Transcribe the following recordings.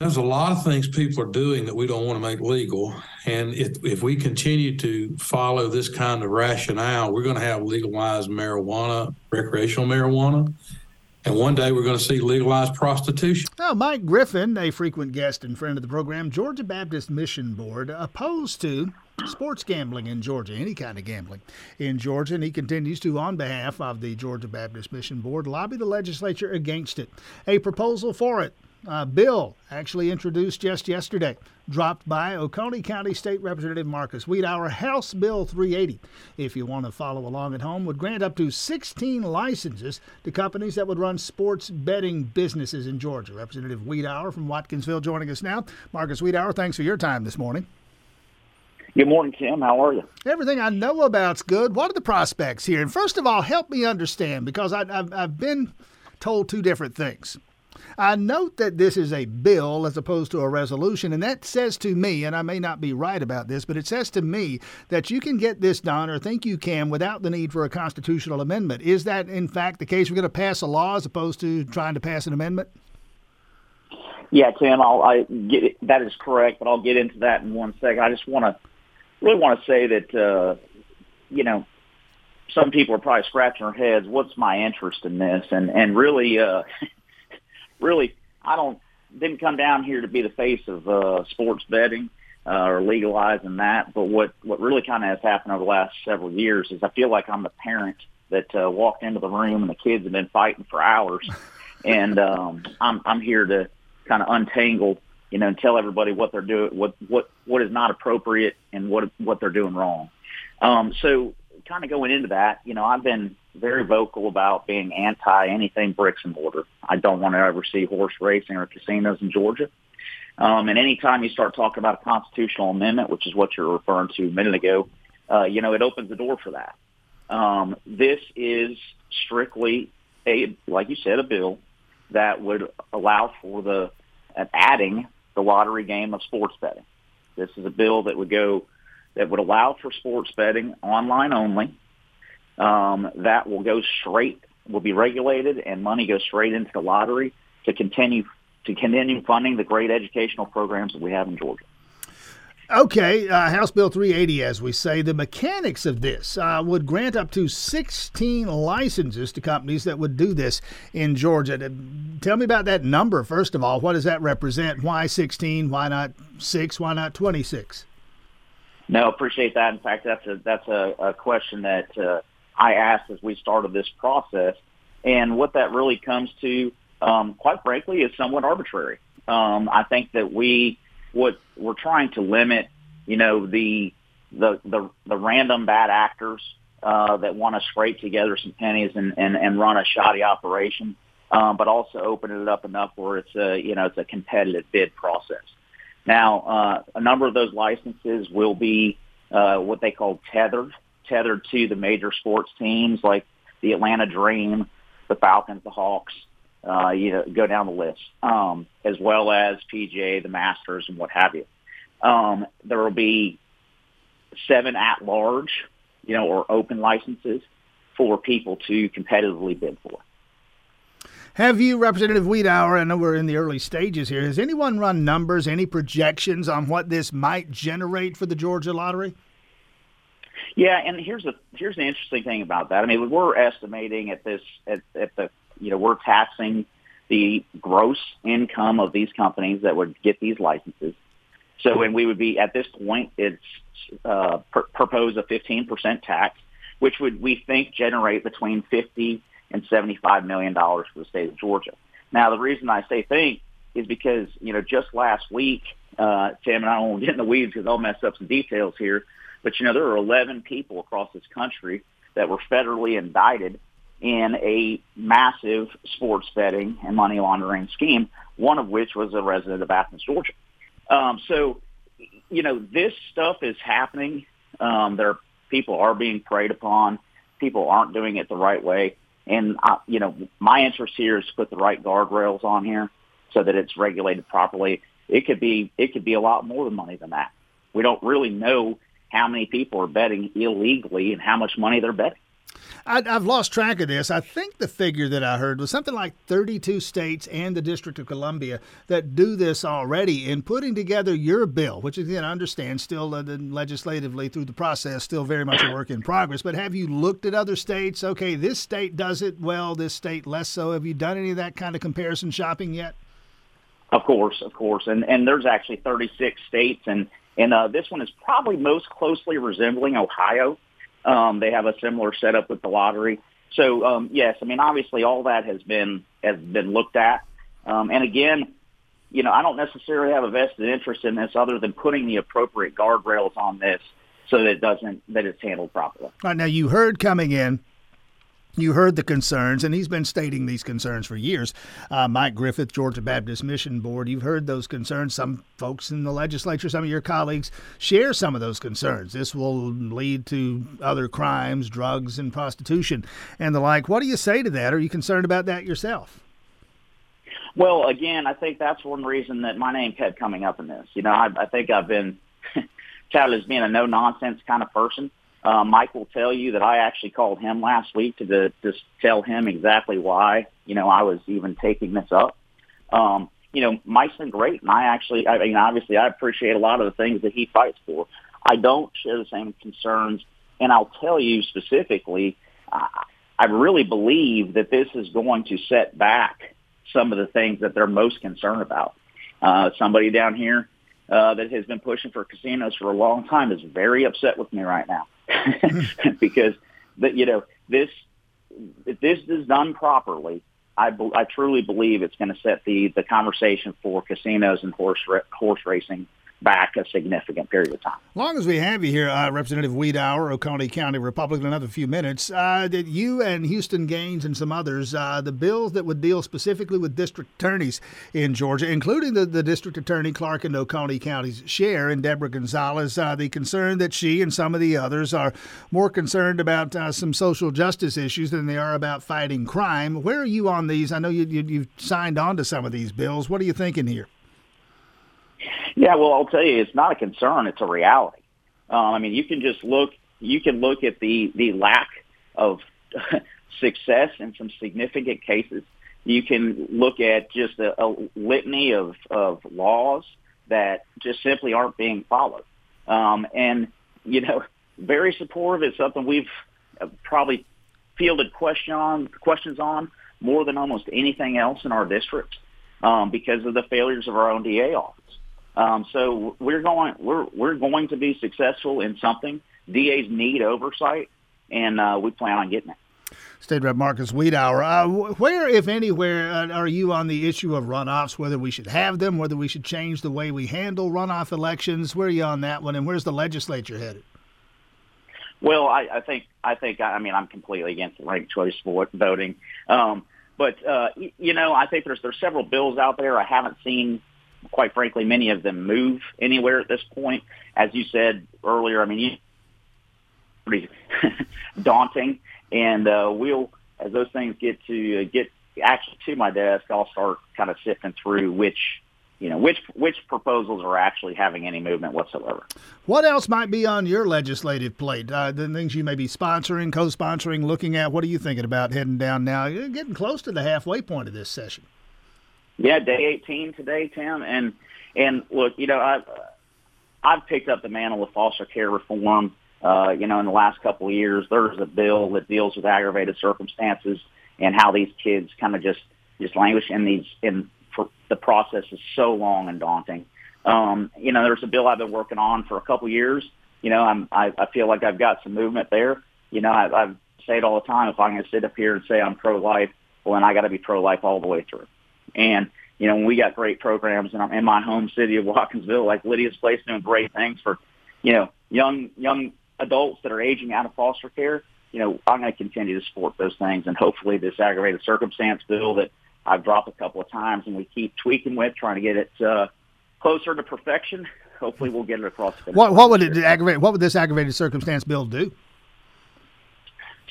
There's a lot of things people are doing that we don't want to make legal. And if, if we continue to follow this kind of rationale, we're going to have legalized marijuana, recreational marijuana. And one day we're going to see legalized prostitution. Now, Mike Griffin, a frequent guest and friend of the program, Georgia Baptist Mission Board, opposed to sports gambling in Georgia, any kind of gambling in Georgia, and he continues to, on behalf of the Georgia Baptist Mission Board, lobby the legislature against it. A proposal for it uh, bill actually introduced just yesterday, dropped by Oconee County State Representative Marcus Wiedower, House Bill 380. If you want to follow along at home, would grant up to 16 licenses to companies that would run sports betting businesses in Georgia. Representative Wiedower from Watkinsville joining us now. Marcus Wiedower, thanks for your time this morning. Good morning, Tim. How are you? Everything I know about's good. What are the prospects here? And first of all, help me understand because I, have I've been told two different things. I note that this is a bill as opposed to a resolution, and that says to me, and I may not be right about this, but it says to me that you can get this done or think you can without the need for a constitutional amendment. Is that, in fact, the case? We're going to pass a law as opposed to trying to pass an amendment? Yeah, Tim, I'll, I get that is correct, but I'll get into that in one second. I just want to really want to say that uh, you know some people are probably scratching their heads. What's my interest in this? And and really, uh, really, I don't didn't come down here to be the face of uh, sports betting uh, or legalizing that. But what what really kind of has happened over the last several years is I feel like I'm the parent that uh, walked into the room and the kids have been fighting for hours, and um, I'm I'm here to kind of untangle, you know, and tell everybody what they're doing, what what what is not appropriate, and what what they're doing wrong. Um, so kind of going into that, you know, I've been very vocal about being anti anything bricks and mortar. I don't want to ever see horse racing or casinos in Georgia. Um, and anytime you start talking about a constitutional amendment, which is what you're referring to a minute ago, uh, you know, it opens the door for that. Um, this is strictly a, like you said, a bill that would allow for the uh, adding the lottery game of sports betting. This is a bill that would go that would allow for sports betting online only. Um, that will go straight, will be regulated, and money goes straight into the lottery to continue to continue funding the great educational programs that we have in Georgia. Okay, uh, House Bill 380, as we say, the mechanics of this uh, would grant up to 16 licenses to companies that would do this in Georgia. Tell me about that number, first of all. What does that represent? Why 16? Why not 6? Why not 26? No, appreciate that. In fact, that's a that's a, a question that uh, I asked as we started this process, and what that really comes to, um, quite frankly, is somewhat arbitrary. Um, I think that we what we're trying to limit, you know, the the the, the random bad actors uh, that want to scrape together some pennies and, and, and run a shoddy operation, um, but also open it up enough where it's a you know it's a competitive bid process. Now, uh, a number of those licenses will be uh, what they call tethered, tethered to the major sports teams like the Atlanta Dream, the Falcons, the Hawks. Uh, you know, go down the list, um, as well as PGA, the Masters, and what have you. Um, there will be seven at large, you know, or open licenses for people to competitively bid for. Have you, Representative Wiedower, I know we're in the early stages here, has anyone run numbers, any projections on what this might generate for the Georgia lottery? Yeah, and here's the here's the interesting thing about that. I mean, we're estimating at this at, at the you know we're taxing the gross income of these companies that would get these licenses. So, and we would be at this point, it's uh, pr- propose a 15% tax, which would we think generate between 50 and $75 million for the state of Georgia. Now, the reason I say think is because, you know, just last week, uh, Tim, and I don't get in the weeds because I'll mess up some details here, but, you know, there are 11 people across this country that were federally indicted in a massive sports betting and money laundering scheme, one of which was a resident of Athens, Georgia. Um, so, you know, this stuff is happening. Um, there, people are being preyed upon. People aren't doing it the right way. And, I, you know, my interest here is to put the right guardrails on here so that it's regulated properly. It could be, it could be a lot more money than that. We don't really know how many people are betting illegally and how much money they're betting. I, have lost track of this. I think the figure that I heard was something like 32 states and the District of Columbia that do this already. In putting together your bill, which again, I understand still uh, legislatively through the process, still very much a work in progress. But have you looked at other states? Okay, this state does it well, this state less so. Have you done any of that kind of comparison shopping yet? Of course, of course, and and there's actually 36 states, and and uh, this one is probably most closely resembling Ohio. Um, they have a similar setup with the lottery. So um, yes, I mean obviously all that has been has been looked at. Um, and again, you know I don't necessarily have a vested interest in this other than putting the appropriate guardrails on this so that it doesn't that it's handled properly. Right, now you heard coming in you heard the concerns, and he's been stating these concerns for years. Uh, Mike Griffin, Georgia Baptist Mission Board, you've heard those concerns. Some folks in the legislature, some of your colleagues, share some of those concerns. This will lead to other crimes, drugs, and prostitution, and the like. What do you say to that? Are you concerned about that yourself? Well, again, I think that's one reason that my name kept coming up in this. You know, I, I think I've been touted as being a no nonsense kind of person. Uh, Mike will tell you that I actually called him last week to, to just tell him exactly why, you know, I was even taking this up. Um, you know, Mike's been great, and I actually, I mean, obviously, I appreciate a lot of the things that he fights for. I don't share the same concerns, and I'll tell you specifically, I, I really believe that this is going to set back some of the things that they're most concerned about. Uh, somebody down here uh, that has been pushing for casinos for a long time is very upset with me right now. because that you know this if this is done properly, I, I truly believe it's going to set the the conversation for casinos and horse horse racing back a significant period of time. As long as we have you here, uh, Representative Wiedower, Oconee County Republican, another few minutes, uh, that you and Houston Gaines and some others, uh, the bills that would deal specifically with district attorneys in Georgia, including the, the district attorney Clarke and Oconee counties share, and Deborah Gonzalez, uh, the concern that she and some of the others are more concerned about uh, some social justice issues than they are about fighting crime. Where are you on these? I know you, you, you've signed on to some of these bills. What are you thinking here? Yeah, well, I'll tell you, it's not a concern; it's a reality. Um, I mean, you can just look. You can look at the the lack of success in some significant cases. You can look at just a, a litany of of laws that just simply aren't being followed. Um, and you know, very supportive. It's something we've uh, probably fielded question on questions on more than almost anything else in our district um, because of the failures of our own DA office. Um, so we're going we're we're going to be successful in something. DAs need oversight, and uh, we plan on getting it. State Rep Marcus Wiedower, uh, where, if anywhere, uh, are you on the issue of runoffs? Whether we should have them, whether we should change the way we handle runoff elections? Where are you on that one, and where's the legislature headed? Well, I, I think I think I mean I'm completely against ranked choice voting, um, but uh, you know I think there's there's several bills out there. I haven't seen quite frankly, many of them move anywhere at this point. As you said earlier, I mean, you, pretty daunting. And uh, we'll, as those things get to uh, get actually to my desk, I'll start kind of sifting through which you know which which proposals are actually having any movement whatsoever. What else might be on your legislative plate? Uh, the things you may be sponsoring, co-sponsoring, looking at. What are you thinking about heading down now? You're getting close to the halfway point of this session. Yeah, day 18 today, Tim. And and look, you know, I've I've picked up the mantle of foster care reform. Uh, you know, in the last couple of years, there's a bill that deals with aggravated circumstances and how these kids kind of just just languish in these in for, the process is so long and daunting. Um, you know, there's a bill I've been working on for a couple of years. You know, I'm I, I feel like I've got some movement there. You know, I, I say it all the time. If I'm going to sit up here and say I'm pro-life, well, then I got to be pro-life all the way through. And, you know, we got great programs in, our, in my home city of Watkinsville, like Lydia's Place doing great things for, you know, young, young adults that are aging out of foster care. you know, I'm going to continue to support those things, and hopefully this aggravated circumstance bill that I've dropped a couple of times and we keep tweaking with, trying to get it uh, closer to perfection. Hopefully, we'll get it across. The what, what would it aggravate? What would this aggravated circumstance bill do?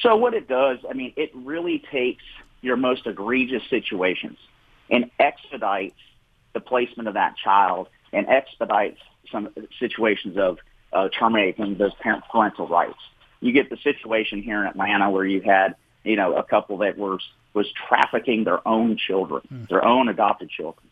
So what it does, I mean, it really takes your most egregious situations and expedites the placement of that child and expedites some situations of uh, terminating those parent parental rights. You get the situation here in Atlanta where you had, you know, a couple that was was trafficking their own children, mm. their own adopted children.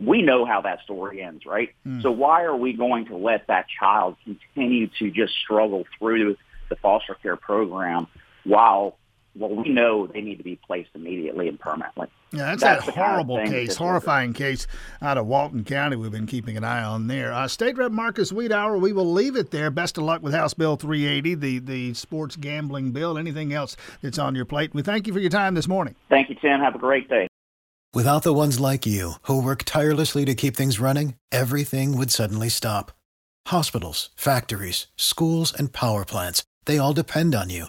We know how that story ends, right? Mm. So why are we going to let that child continue to just struggle through the foster care program while well, we know they need to be placed immediately and permanently. Yeah, that's, that's that horrible kind of case, horrifying case out of Walton County. We've been keeping an eye on there. Uh, State Rep Marcus Wiedower, we will leave it there. Best of luck with House Bill 380, the, the sports gambling bill. Anything else that's on your plate? We thank you for your time this morning. Thank you, Tim. Have a great day. Without the ones like you, who work tirelessly to keep things running, everything would suddenly stop. Hospitals, factories, schools, and power plants, they all depend on you.